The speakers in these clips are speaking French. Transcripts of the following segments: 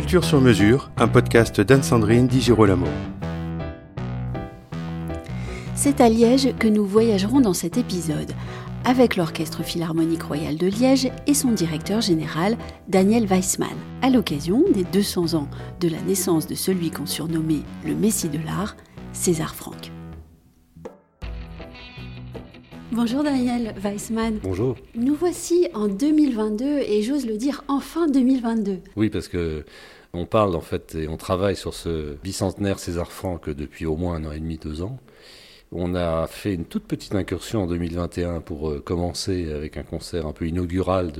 Culture sur mesure, un podcast d'Anne-Sandrine Di Girolamo. C'est à Liège que nous voyagerons dans cet épisode, avec l'Orchestre Philharmonique Royal de Liège et son directeur général, Daniel Weissmann, à l'occasion des 200 ans de la naissance de celui qu'on surnommait le Messie de l'art, César Franck. Bonjour Daniel Weissmann. Bonjour. Nous voici en 2022 et j'ose le dire enfin 2022. Oui, parce que on parle en fait et on travaille sur ce bicentenaire César Franck depuis au moins un an et demi, deux ans. On a fait une toute petite incursion en 2021 pour euh, commencer avec un concert un peu inaugural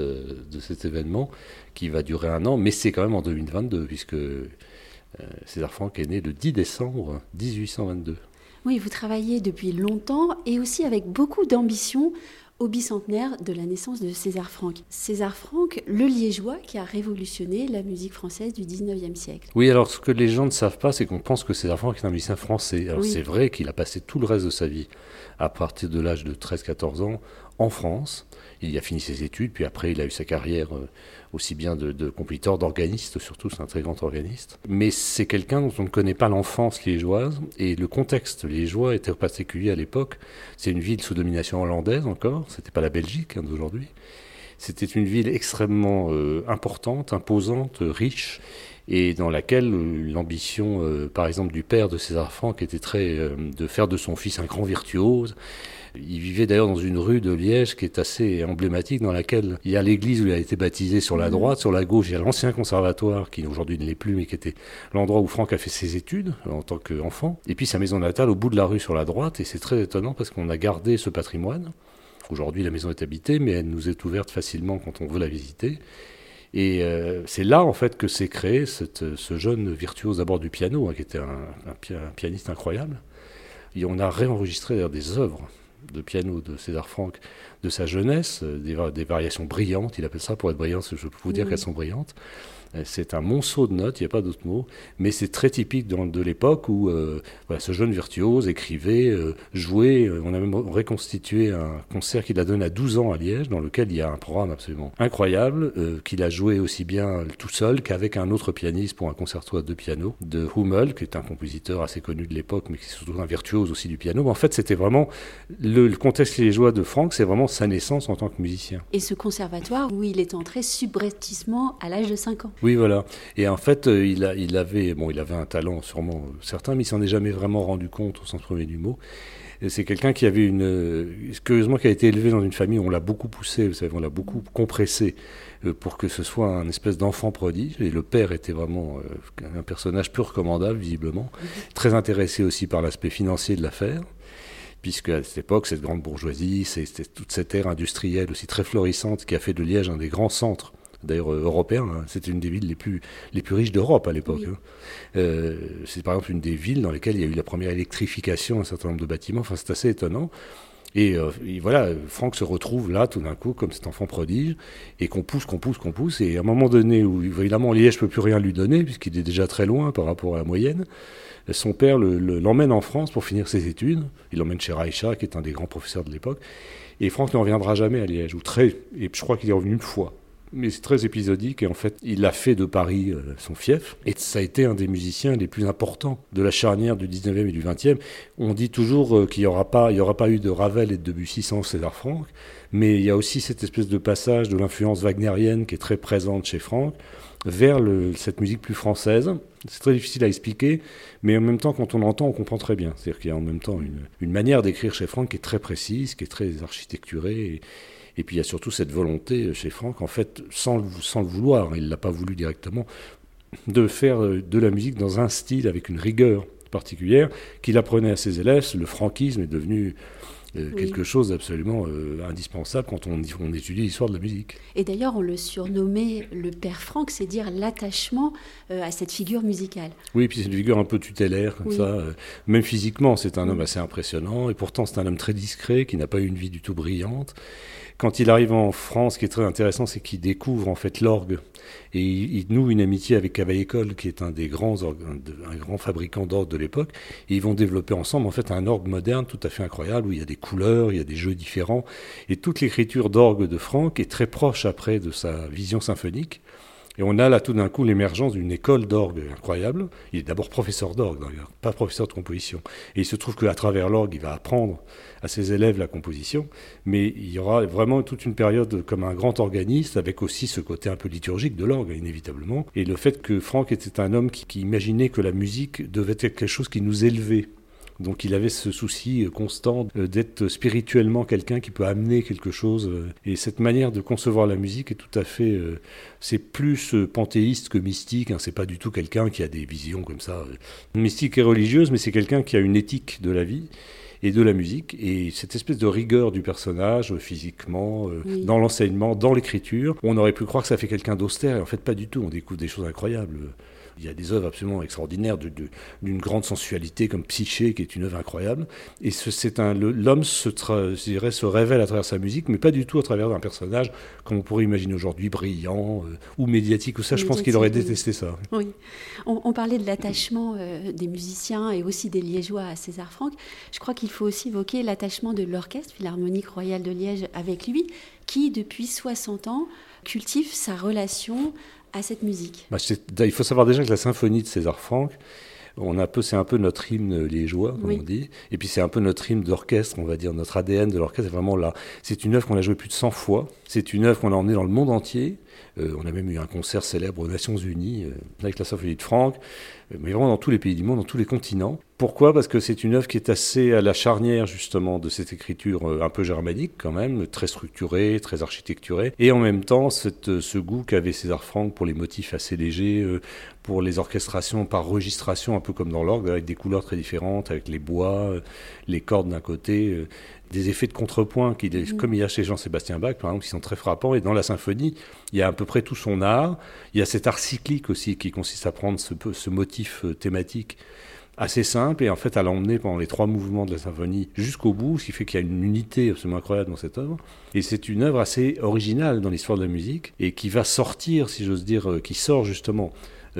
euh, de cet événement qui va durer un an, mais c'est quand même en 2022 puisque euh, César Franck est né le 10 décembre 1822. Oui, vous travaillez depuis longtemps et aussi avec beaucoup d'ambition au bicentenaire de la naissance de César Franck. César Franck, le liégeois qui a révolutionné la musique française du 19e siècle. Oui, alors ce que les gens ne savent pas, c'est qu'on pense que César Franck est un musicien français. Alors c'est vrai qu'il a passé tout le reste de sa vie, à partir de l'âge de 13-14 ans, en France. Il a fini ses études, puis après il a eu sa carrière euh, aussi bien de, de d'organiste surtout, c'est un très grand organiste. Mais c'est quelqu'un dont on ne connaît pas l'enfance liégeoise, et le contexte liégeois était particulier à l'époque. C'est une ville sous domination hollandaise encore, c'était pas la Belgique hein, d'aujourd'hui. C'était une ville extrêmement euh, importante, imposante, riche, et dans laquelle euh, l'ambition, par exemple, du père de César Franck était très de faire de son fils un grand virtuose, il vivait d'ailleurs dans une rue de Liège qui est assez emblématique, dans laquelle il y a l'église où il a été baptisé sur la mhm. droite, sur la gauche il y a l'ancien conservatoire qui aujourd'hui ne l'est plus, mais qui était l'endroit où Franck a fait ses études en tant qu'enfant, et puis sa maison natale au bout de la rue sur la droite, et c'est très étonnant parce qu'on a gardé ce patrimoine. Aujourd'hui la maison est habitée, mais elle nous est ouverte facilement quand on veut la visiter. Et euh, c'est là, en fait, que s'est créé cette, ce jeune virtuose d'abord du piano, hein, qui était un, un, pianiste incroyable. Et on a réenregistré des œuvres de piano de César Franck de sa jeunesse, euh, des, des, variations brillantes, il appelle ça pour être brillant, je peux vous dire qu'elles sont brillantes. Euh, c'est un monceau de notes, il n'y a pas d'autre mot, mais c'est très typique de l'époque où euh, ce jeune virtuose écrivait, euh, jouait. On a même reconstitué un concert qu'il a donné à 12 ans à Liège, dans lequel il y a un programme absolument incroyable, qu'il a joué aussi bien tout seul qu'avec un autre pianiste pour un concerto à deux pianos, de Hummel, qui est un compositeur assez connu de l'époque, mais qui est surtout un virtuose aussi du piano. En fait, c'était vraiment le, le contexte liégeois de Franck, c'est vraiment sa naissance en tant que musicien. Et ce conservatoire où il est entré subrepticement à l'âge de 5 ans. Oui, voilà. Et en fait, euh, il, avait, bon, il avait un talent sûrement certain, mais il s'en est jamais vraiment rendu compte au sens premier du mot. C'est quelqu'un qui avait une, euh, curieusement, qui a été élevé dans une famille où on l'a beaucoup poussé, vous savez, on l'a beaucoup compressé euh, pour que ce soit un espèce d'enfant prodige. Et le père était vraiment un personnage peu recommandable, visiblement, très intéressé aussi par l'aspect financier de l'affaire puisque à cette époque, cette grande bourgeoisie, toute cette ère industrielle aussi très florissante qui a fait de Liège un des grands centres d'ailleurs euh, européen. Hein. C'était une des villes les plus, les plus riches d'Europe à l'époque. Hein. Euh, c'est par exemple une des villes dans lesquelles il y a eu la première électrification d'un certain nombre de bâtiments. Enfin, c'est assez étonnant. Euh, et, voilà, Franck se retrouve là tout d'un coup comme cet enfant prodige et qu'on pousse, qu'on pousse, qu'on pousse. Et à un moment donné où évidemment Liège ne peut plus rien lui donner puisqu'il est déjà très loin par rapport à la moyenne, son père l'emmène en France pour finir ses études. Il l'emmène chez Raïcha qui est un des grands professeurs de l'époque. Et Franck ne reviendra jamais à Liège, ou très, et je crois qu'il est revenu une fois mais c'est très épisodique et en fait, il a fait de Paris euh, son fief et ça a été un des musiciens les plus importants de la charnière du 19e et du 20e. On dit toujours euh, qu'il n'y aura, pas, aura pas eu de Ravel et de Debussy sans César Franck, mais il y a aussi cette espèce de passage de l'influence wagnérienne qui est très présente chez Franck vers cette musique plus française. C'est très difficile à expliquer, mais en même temps, quand on l'entend, on comprend très bien. C'est-à-dire qu'il y a en même temps une, manière d'écrire chez Franck qui est très précise, qui est très architecturée. Et puis il y a surtout cette volonté chez Franck, en fait, sans, le vouloir, il ne l'a pas voulu directement, de faire euh, de la musique dans un style avec une rigueur particulière qu'il apprenait à ses élèves. Le franquisme est devenu euh, quelque chose d'absolument euh, indispensable quand on, on étudie l'histoire de la musique. Et d'ailleurs, on le surnommait le père Franck, c'est dire l'attachement à cette figure musicale. Oui, puis c'est une figure un peu tutélaire, comme ça. même physiquement, c'est un homme assez impressionnant, et pourtant c'est un homme très discret, qui n'a pas eu une vie du tout brillante. Quand il arrive en France, ce qui est très intéressant, c'est qu'il découvre en fait l'orgue et il, noue une amitié avec Cavaillé-Coll, qui est un des grands, un grand fabricant d'orgue de l'époque. Et ils vont développer ensemble en fait un orgue moderne tout à fait incroyable où il y a des couleurs, il y a des jeux différents. Et toute l'écriture d'orgue de Franck est très proche après de sa vision symphonique. Et on a là tout d'un coup l'émergence d'une école d'orgue incroyable. Il est d'abord professeur d'orgue d'ailleurs, pas professeur de composition. Et il se trouve qu'à travers l'orgue, il va apprendre à ses élèves la composition, mais il y aura vraiment toute une période comme un grand organiste, avec aussi ce côté un peu liturgique de l'orgue, inévitablement, et le fait que Franck était un homme qui, qui imaginait que la musique devait être quelque chose qui nous élevait, donc il avait ce souci euh, constant euh, d'être spirituellement quelqu'un qui peut amener quelque chose. Euh, et cette manière de concevoir la musique est tout à fait... C'est plus panthéiste que mystique. Hein. C'est pas du tout quelqu'un qui a des visions comme ça. Mystique et religieuse, mais c'est quelqu'un qui a une éthique de la vie et de la musique. Et cette espèce de rigueur du personnage, physiquement, dans l'enseignement, dans l'écriture, on aurait pu croire que ça fait quelqu'un d'austère, et en fait pas du tout. On découvre des choses incroyables. Il y a des œuvres absolument extraordinaires d'une grande sensualité comme Psyché, qui est une œuvre incroyable. Et c'est un l'homme se, se révèle à travers sa musique, mais pas du tout à travers un personnage comme on pourrait imaginer aujourd'hui, brillant euh, ou médiatique. Ou ça, je pense qu'il aurait détesté ça. Oui. On, parlait de l'attachement euh, des musiciens et aussi des Liégeois à César Franck. Je crois qu'il faut aussi évoquer l'attachement de l'Orchestre Philharmonique Royal de Liège avec lui, qui depuis 60 ans cultive sa relation à cette musique bah, Il faut savoir déjà que la symphonie de César Franck, on a peu, c'est un peu notre hymne liégeois, comme on dit. Et puis c'est un peu notre hymne d'orchestre, on va dire, notre ADN de l'orchestre est vraiment là. C'est une œuvre qu'on a jouée plus de 100 fois. C'est une œuvre qu'on a emmenée dans le monde entier. Euh, on a même eu un concert célèbre aux Nations Unies euh, avec la symphonie de Franck, mais vraiment dans tous les pays du monde, dans tous les continents. Pourquoi? Parce que c'est une œuvre qui est assez à la charnière justement de cette écriture un peu germanique quand même, très structurée, très architecturée, et en même temps cette, ce goût qu'avait César Franck pour les motifs assez légers, pour les orchestrations par registration, un peu comme dans l'orgue, avec des couleurs très différentes, avec les bois, les cordes d'un côté, des effets de contrepoint, qui, mm. comme il y a chez Jean-Sébastien Bach, par exemple, qui sont très frappants. Et dans la symphonie, il y a à peu près tout son art. Il y a cet art cyclique aussi, qui consiste à prendre ce, ce motif euh, thématique assez simple et en fait à l'emmener pendant les trois mouvements de la symphonie jusqu'au bout, ce qui fait qu'il y a une unité absolument incroyable dans cette œuvre. Et c'est une œuvre assez originale dans l'histoire de la musique et qui va sortir, si j'ose dire, euh, qui sort justement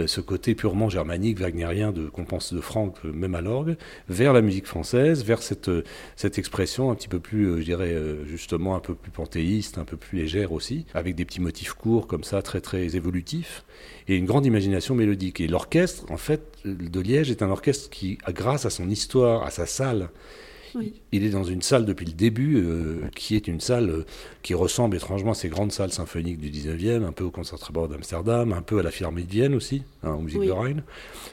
ce côté purement germanique, wagnérien de qu'on pense de Franck, euh, même à l'orgue, vers la musique française, vers cette, euh, cette expression un petit peu plus, je dirais, justement un peu plus panthéiste, un peu plus légère aussi, avec des petits motifs courts comme ça, très très évolutifs, et une grande imagination mélodique. Et l'orchestre, en fait, de Liège est un orchestre qui, grâce à son histoire, à sa salle, il est dans une salle depuis le début, euh, qui est une salle euh, qui ressemble étrangement à ces grandes salles symphoniques du 19e, un peu au Concertgebouw d'Amsterdam, un peu à la Philharmonie de Vienne aussi, hein, en musique de Rhein.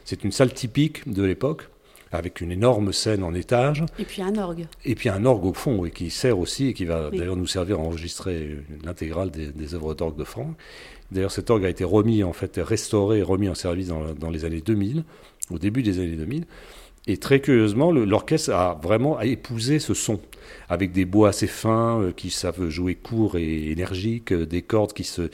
C'est une salle typique de l'époque avec une énorme scène en étage. Et puis un orgue. Et puis un orgue au fond, et qui sert aussi, et qui va d'ailleurs nous servir à enregistrer l'intégrale des, œuvres d'orgue de Franck. D'ailleurs, cet orgue a été remis, en fait, restauré, remis en service dans, dans les années 2000, au début des années 2000. Et très curieusement, l'orchestre a vraiment épousé ce son, avec des bois assez fins euh, qui savent jouer court et énergique, euh, des cordes qui, se,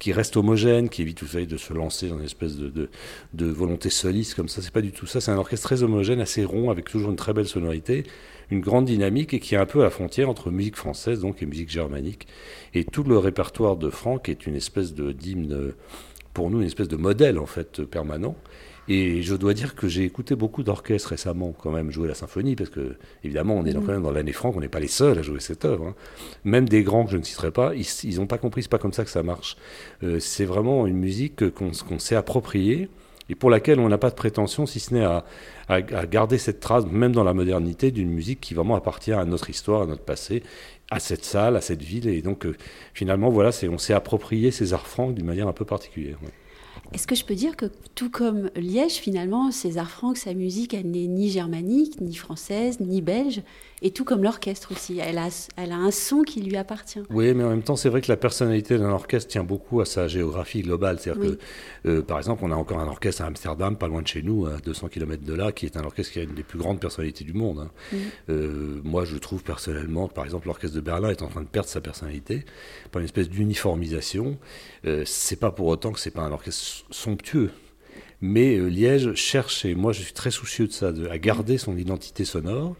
qui restent homogènes, qui évitent vous de se lancer dans une espèce de, de, volonté soliste comme ça. C'est pas du tout ça. C'est un orchestre très homogène, assez rond, avec toujours une très belle sonorité, une grande dynamique et qui est un peu à la frontière entre musique française donc et musique germanique. Et tout le répertoire de Franck est une espèce de d'hymne, pour nous, une espèce de modèle en fait permanent. Et je dois dire que j'ai écouté beaucoup d'orchestres récemment quand même jouer la symphonie, parce que évidemment on est quand même dans l'année franque, on n'est pas les seuls à jouer cette œuvre. Hein. Même des grands que je ne citerai pas, ils n'ont pas compris, c'est pas comme ça que ça marche. Euh, c'est vraiment une musique qu'on s'est appropriée et pour laquelle on n'a pas de prétention, si ce n'est à, à, garder cette trace, même dans la modernité, d'une musique qui vraiment appartient à notre histoire, à notre passé, à cette salle, à cette ville. Et donc euh, finalement, voilà, on s'est approprié ces arts francs d'une manière un peu particulière. Est-ce que je peux dire que tout comme Liège, finalement, César Franck, sa musique, elle n'est ni germanique, ni française, ni belge, et tout comme l'orchestre aussi. Elle a, elle a un son qui lui appartient. Oui, mais en même temps, c'est vrai que la personnalité d'un orchestre tient beaucoup à sa géographie globale. C'est-à-dire que, euh, par exemple, on a encore un orchestre à Amsterdam, pas loin de chez nous, à 200 km de là, qui est un orchestre qui a une des plus grandes personnalités du monde. Hein. Euh, moi, je trouve personnellement que, par exemple, l'orchestre de Berlin est en train de perdre sa personnalité par une espèce d'uniformisation. Euh, c'est pas pour autant que c'est pas un orchestre somptueux. Mais euh, Liège cherche, et moi je suis très soucieux de ça, de, à garder son identité sonore.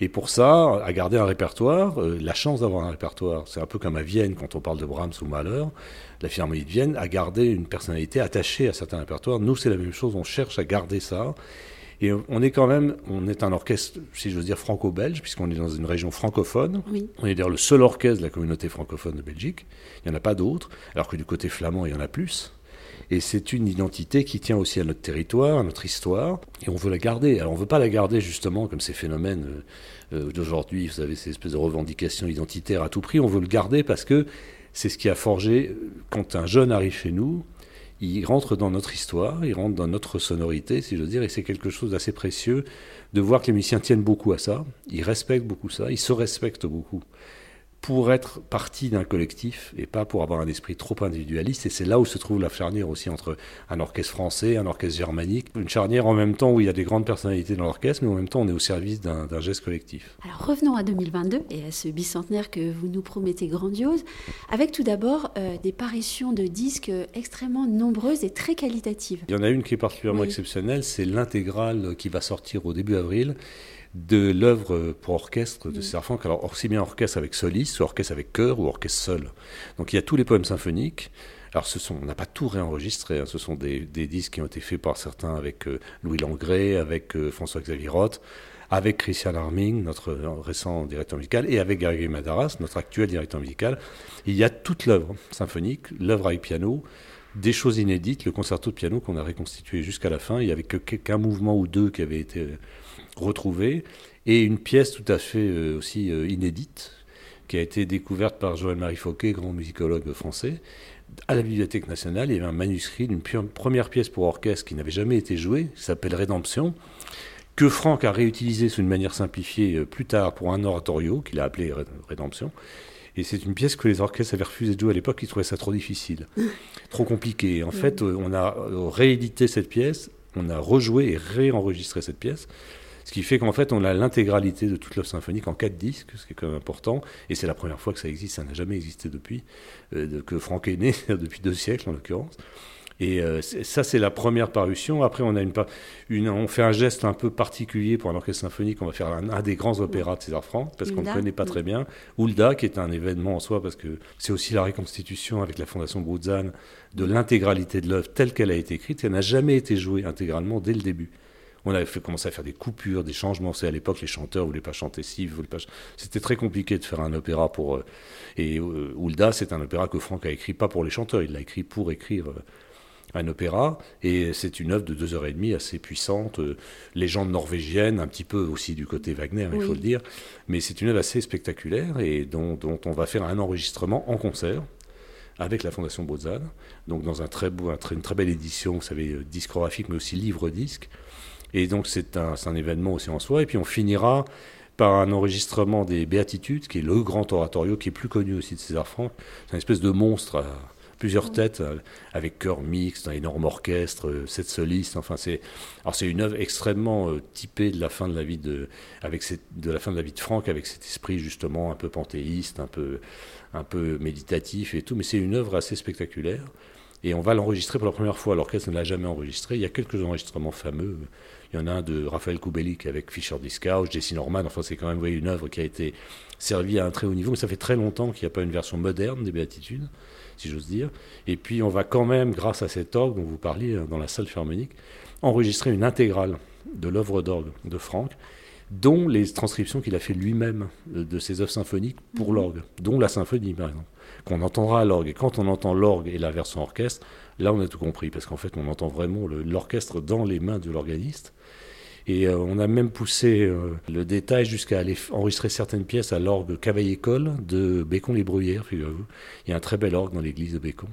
Et pour ça, à garder un répertoire, euh, la chance d'avoir un répertoire, c'est un peu comme à Vienne quand on parle de Brahms ou Mahler, la Philharmonie de Vienne a gardé une personnalité attachée à certains répertoires. Nous, c'est la même chose, on cherche à garder ça. Et on est quand même, on est un orchestre, si je veux dire, franco-belge, puisqu'on est dans une région francophone. On est d'ailleurs le seul orchestre de la communauté francophone de Belgique. Il n'y en a pas d'autres, alors que du côté flamand, il y en a plus. Et c'est une identité qui tient aussi à notre territoire, à notre histoire, et on veut la garder. Alors on ne veut pas la garder justement comme ces phénomènes euh, d'aujourd'hui, vous savez, ces espèces de revendications identitaires à tout prix, on veut le garder parce que c'est ce qui a forgé, quand un jeune arrive chez nous, il rentre dans notre histoire, il rentre dans notre sonorité, si je veux dire, et c'est quelque chose d'assez précieux de voir que les musiciens tiennent beaucoup à ça, ils respectent beaucoup ça, ils se respectent beaucoup pour être partie d'un collectif et pas pour avoir un esprit trop individualiste. Et c'est là où se trouve la charnière aussi entre un orchestre français, un orchestre germanique. Une charnière en même temps où il y a des grandes personnalités dans l'orchestre, mais en même temps on est au service d'un geste collectif. Alors revenons à 2022 et à ce bicentenaire que vous nous promettez grandiose, avec tout d'abord euh, des parutions de disques extrêmement nombreuses et très qualitatives. Il y en a une qui est particulièrement exceptionnelle, c'est l'intégrale qui va sortir au début avril de l'œuvre pour orchestre de César Franck, alors aussi bien orchestre avec soliste, orchestre avec chœur ou orchestre seul. Donc il y a tous les poèmes symphoniques. Alors ce sont, on n'a pas tout réenregistré, hein. ce sont des, disques qui ont été faits par certains avec euh, Louis Langré, avec euh, François-Xavier Roth, avec Christian Arming, notre récent directeur musical, et avec Gary Madaras, notre actuel directeur musical. Il y a toute l'œuvre symphonique, l'œuvre avec piano, des choses inédites, le concerto de piano qu'on a reconstitué jusqu'à la fin. Il n'y avait qu'un mouvement ou deux qui avaient été retrouvée, et une pièce tout à fait euh, aussi euh, inédite, qui a été découverte par Joël-Marie Fauquet, grand musicologue français, à la Bibliothèque nationale. Il y avait un manuscrit d'une première pièce pour orchestre qui n'avait jamais été jouée, qui s'appelle Rédemption, que Franck a réutilisé sous une manière simplifiée euh, plus tard pour un oratorio, qu'il a appelé Rédemption. Et c'est une pièce que les orchestres avaient refusé de jouer à l'époque, ils trouvaient ça trop difficile, trop compliqué. En fait, on a réédité cette pièce, on a rejoué et réenregistré cette pièce. Ce qui fait qu'en fait, on a l'intégralité de toute l'œuvre symphonique en quatre disques, ce qui est quand même important. Et c'est la première fois que ça existe, ça n'a jamais existé depuis, euh, que Franck est né, depuis deux siècles en l'occurrence. Et euh, ça, c'est la première parution. Après, on, a une, une, on fait un geste un peu particulier pour un orchestre symphonique. On va faire un, des grands opéras de César Franck, parce qu'on ne connaît pas très bien. Oulda, qui est un événement en soi, parce que c'est aussi la reconstitution avec la Fondation Bruzan de l'intégralité de l'œuvre telle qu'elle a été écrite. Elle n'a jamais été jouée intégralement dès le début. On avait fait commencer à faire des coupures, des changements. C'est à l'époque les chanteurs voulaient pas chanter ci, voulaient pas. C'était très compliqué de faire un opéra pour. Euh, et euh, Oulda, c'est un opéra que Franck a écrit pas pour les chanteurs, il l'a écrit pour écrire euh, un opéra, et c'est une œuvre de deux heures et demie assez puissante, légende norvégienne, un petit peu aussi du côté Wagner, il faut le dire, mais c'est une œuvre assez spectaculaire et dont, on va faire un enregistrement en concert avec la Fondation Bozan, donc dans un très beau, une très belle édition, vous savez, discographique, mais aussi livre-disque, et donc c'est un, un, événement aussi en soi. Et puis on finira par un enregistrement des Béatitudes, qui est le grand oratorio, qui est plus connu aussi de César Franck. C'est une espèce de monstre à plusieurs têtes, euh, avec chœur mixte, un énorme orchestre, euh, sept solistes. Enfin, c'est alors c'est une œuvre extrêmement euh, typée de la fin de la vie de avec de la fin de la vie de Franck, avec cet esprit justement un peu panthéiste, un peu un peu méditatif et tout. Mais c'est une œuvre assez spectaculaire. Et on va l'enregistrer pour la première fois. L'orchestre ne l'a jamais enregistré. Il y a quelques enregistrements fameux. Il y en a un de Raphaël Kubelik avec Fischer Discouch, Jesse Norman. Enfin, c'est quand même une œuvre qui a été servie à un très haut niveau. Mais ça fait très longtemps qu'il n'y a pas une version moderne des Béatitudes, si j'ose dire. Et puis, on va quand même, grâce à cet orgue dont vous parliez hein, dans la salle philharmonique, enregistrer une intégrale de l'œuvre d'orgue de Franck dont les transcriptions qu'il a fait lui-même euh, de ses œuvres symphoniques pour mhm. l'orgue, dont la symphonie par exemple, qu'on entendra à l'orgue. Et quand on entend l'orgue et la version orchestre, là on a tout compris, parce qu'en fait on entend vraiment l'orchestre dans les mains de l'organiste. Et euh, on a même poussé euh, le détail jusqu'à aller enregistrer certaines pièces à l'orgue Cavaille-École de Bécon-les-Bruyères, figurez-vous. Il y a un très bel orgue dans l'église de Bécon.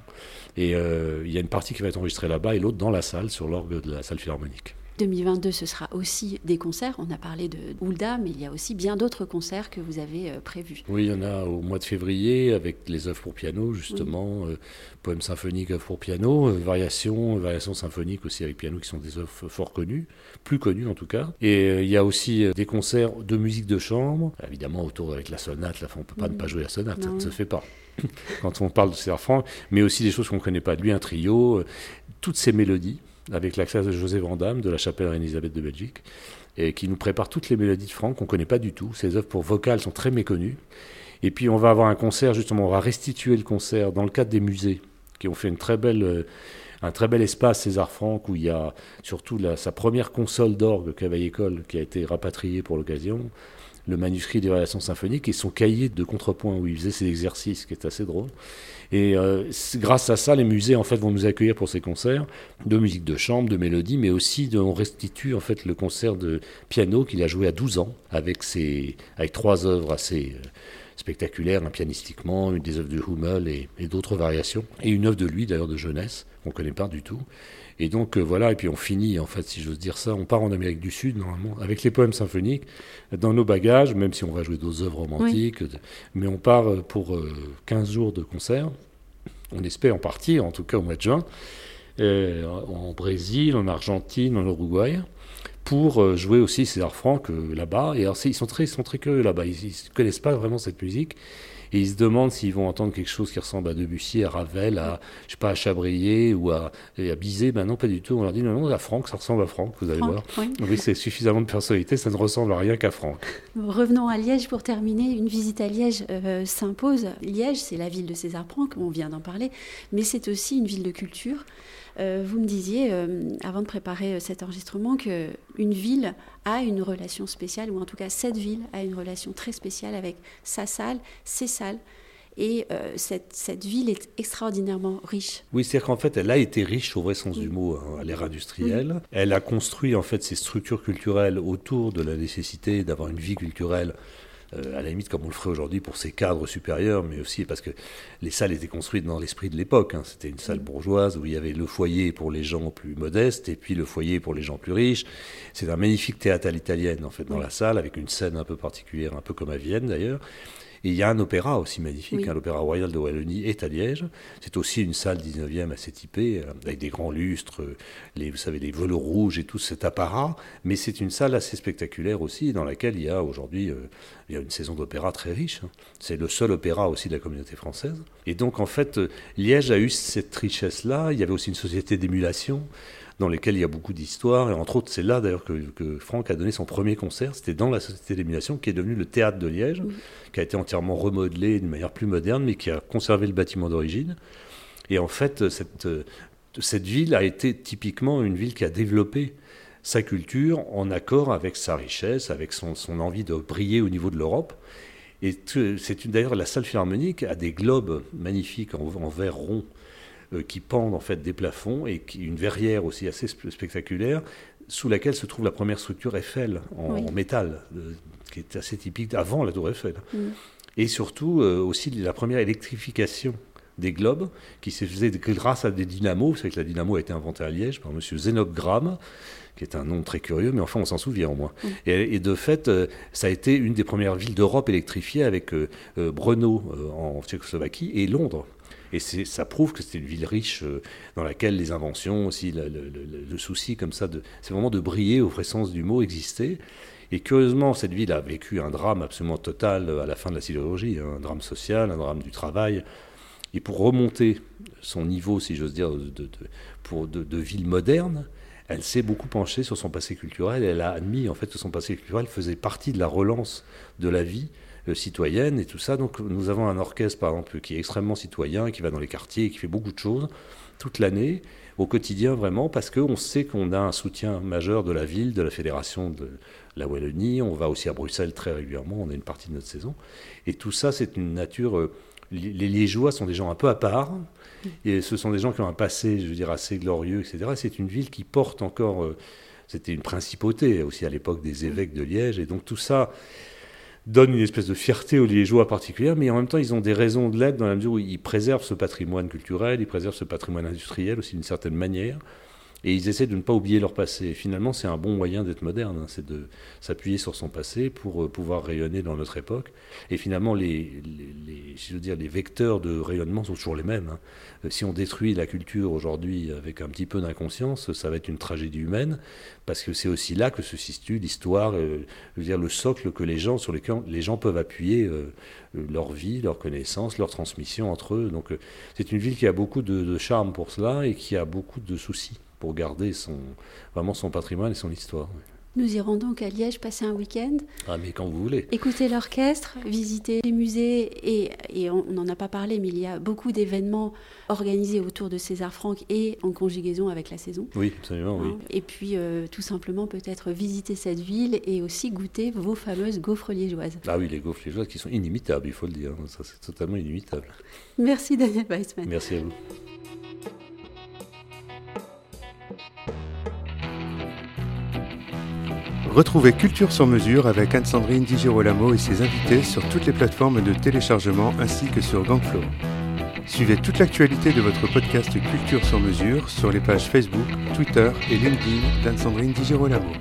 Et il y a une partie qui va être enregistrée là-bas et l'autre dans la salle, sur l'orgue de la salle philharmonique. 2022, ce sera aussi des concerts. On a parlé de Oulda, mais il y a aussi bien d'autres concerts que vous avez euh, prévus. Oui, il y en a au mois de février avec les œuvres pour piano, justement, euh, poèmes symphoniques, œuvres pour piano, euh, variations, variations symphoniques aussi avec piano qui sont des œuvres fort connues, plus connues en tout cas. Et il y a aussi des concerts de musique de chambre, évidemment autour avec la sonate. Là, on ne peut pas ne pas jouer la sonate, ça ne se fait pas quand on parle de Serfran, mais aussi des choses qu'on ne connaît pas de lui, un trio, toutes ces mélodies avec la classe de José Vandamme de la chapelle Reine-Elisabeth de Belgique, et qui nous prépare toutes les mélodies de Franck qu'on ne connaît pas du tout. Ses œuvres pour vocales sont très méconnues. Et puis on va avoir un concert, justement, on va restituer le concert dans le cadre des musées, qui ont fait très euh, un très bel espace César Franck, où il y a surtout sa première console d'orgue Cavaille École qui a été rapatriée pour l'occasion, le manuscrit des variations symphoniques et son cahier de contrepoint où il faisait ses exercices, qui est assez drôle. Et euh, grâce à ça, les musées en fait vont nous accueillir pour ces concerts de musique de chambre, de mélodie, mais aussi on restitue en fait le concert de piano qu'il a joué à 12 ans avec ses, avec trois œuvres assez euh, spectaculaires, hein, pianistiquement, des œuvres de Hummel et, et d'autres variations, et une œuvre de lui d'ailleurs de jeunesse qu'on connaît pas du tout. Et donc euh, voilà, et puis on finit, en fait, si j'ose dire ça, on part en Amérique du Sud, normalement, avec les poèmes symphoniques dans nos bagages, même si on va jouer d'autres œuvres romantiques, mais on part euh, pour 15 euh, jours de concert. On espère en partir, en tout cas au mois de juin, en Brésil, en Argentine, en Uruguay pour jouer aussi César Franck là-bas. Et alors, ils sont très, ils sont très curieux là-bas. Ils ne connaissent pas vraiment cette musique et ils se demandent s'ils vont entendre quelque chose qui ressemble à Debussy, à Ravel, à, je sais pas, à Chabrier ou à, à Bizet. Ben non, pas du tout. On leur dit non, non, à Franck, ça ressemble à Franck, vous allez voir. Oui, c'est suffisamment de personnalité, ça ne ressemble à rien qu'à Franck. Revenons à Liège pour terminer. Une visite à Liège euh, s'impose. Liège, c'est la ville de César Franck, on vient d'en parler, mais c'est aussi une ville de culture. Euh, vous me disiez, euh, avant de préparer cet enregistrement, qu'une ville a une relation spéciale, ou en tout cas cette ville a une relation très spéciale avec sa salle, ses salles. Et euh, cette, cette, ville est extraordinairement riche. Oui, c'est-à-dire qu'en fait, elle a été riche au vrai sens du mot hein, à l'ère industrielle. Elle a construit en fait ses structures culturelles autour de la nécessité d'avoir une vie culturelle euh, à la limite comme on le ferait aujourd'hui pour ses cadres supérieurs, mais aussi parce que les salles étaient construites dans l'esprit de l'époque. Hein. C'était une salle bourgeoise où il y avait le foyer pour les gens plus modestes et puis le foyer pour les gens plus riches. C'est un magnifique théâtre à l'italienne en fait dans la salle avec une scène un peu particulière, un peu comme à Vienne d'ailleurs. Et il y a un opéra aussi magnifique, hein, l'Opéra Royal de Wallonie est à Liège. C'est aussi une salle 19e assez typée, euh, avec des grands lustres, les, vous savez, les velours rouges et tout cet apparat. Mais c'est une salle assez spectaculaire aussi, dans laquelle il y a aujourd'hui euh, il y a une saison d'opéra très riche. Hein. C'est le seul opéra aussi de la communauté française. Et donc, en fait, euh, Liège a eu cette richesse-là. Il y avait aussi une société d'émulation dans lesquelles il y a beaucoup d'histoires. Et entre autres, c'est là d'ailleurs que, que, Franck a donné son premier concert. C'était dans la Société d'émulation qui est devenue le théâtre de Liège, qui a été entièrement remodelé d'une manière plus moderne, mais qui a conservé le bâtiment d'origine. Et en fait, cette, cette ville a été typiquement une ville qui a développé sa culture en accord avec sa richesse, avec son, son envie de briller au niveau de l'Europe. Et c'est d'ailleurs la salle philharmonique a des globes magnifiques en, en verre rond euh, qui pendent en fait des plafonds et qui, une verrière aussi assez spectaculaire sous laquelle se trouve la première structure Eiffel en, métal, euh, qui est assez typique avant la tour Eiffel. Et surtout euh, aussi la première électrification des globes qui s'est faite grâce à des dynamos. Vous savez que la dynamo a été inventée à Liège par M. Zenob Gram, qui est un nom très curieux, mais enfin on s'en souvient au moins. Mm. Et, de fait, ça a été une des premières villes d'Europe électrifiées avec Brno en Tchécoslovaquie et Londres. Et ça prouve que c'était une ville riche euh, dans laquelle les inventions, aussi le, souci comme ça, c'est vraiment de briller au vrai sens du mot existait. Et curieusement, cette ville a vécu un drame absolument total à la fin de la sidérurgie, hein, un drame social, un drame du travail. Et pour remonter son niveau, si j'ose dire, de, pour de, ville moderne, elle s'est beaucoup penchée sur son passé culturel. Elle a admis en fait que son passé culturel faisait partie de la relance de la vie euh, citoyenne et tout ça. Donc nous avons un orchestre, par exemple, qui est extrêmement citoyen, qui va dans les quartiers, qui fait beaucoup de choses toute l'année, au quotidien vraiment, parce qu'on sait qu'on a un soutien majeur de la ville, de la fédération de la Wallonie. On va aussi à Bruxelles très régulièrement, on a une partie de notre saison. Et tout ça, c'est une nature... Euh, les Liégeois sont des gens un peu à part, et ce sont des gens qui ont un passé, je veux dire, assez glorieux, etc. C'est une ville qui porte encore... Euh, c'était une principauté aussi à l'époque des évêques de Liège, et donc tout ça donne une espèce de fierté aux Liégeois particulière, mais en même temps, ils ont des raisons de l'être dans la mesure où ils préservent ce patrimoine culturel, ils préservent ce patrimoine industriel aussi d'une certaine manière. Et ils essaient de ne pas oublier leur passé. finalement, c'est un bon moyen d'être moderne, hein. c'est de s'appuyer sur son passé pour euh, pouvoir rayonner dans notre époque. Et finalement, les, les, je veux dire, les vecteurs de rayonnement sont toujours les mêmes. Hein. Euh, si on détruit la culture aujourd'hui avec un petit peu d'inconscience, ça va être une tragédie humaine, parce que c'est aussi là que se situe l'histoire, euh, le socle que les gens, sur lesquels les gens peuvent appuyer leur vie, leur connaissance, leur transmission entre eux. Donc c'est une ville qui a beaucoup de charme pour cela et qui a beaucoup de soucis pour garder son, vraiment son patrimoine et son histoire. Nous irons donc à Liège passer un week-end. Ah, mais quand vous voulez. Écouter l'orchestre, visiter les musées, et, et on n'en a pas parlé, mais il y a beaucoup d'événements organisés autour de César Franck et en conjugaison avec la saison. Oui, absolument, oui. Hein. Et puis, euh, tout simplement, peut-être visiter cette ville et aussi goûter vos fameuses gaufres liégeoises. Ah oui, les gaufres liégeoises qui sont inimitables, il faut le dire. Ça, c'est totalement inimitable. Merci Daniel Weissman. Merci à vous. Retrouvez Culture sur mesure avec Anne-Sandrine Di Girolamo et ses invités sur toutes les plateformes de téléchargement ainsi que sur Gangflow. Suivez toute l'actualité de votre podcast Culture sur mesure sur les pages Facebook, Twitter et LinkedIn d'Anne-Sandrine Di Girolamo.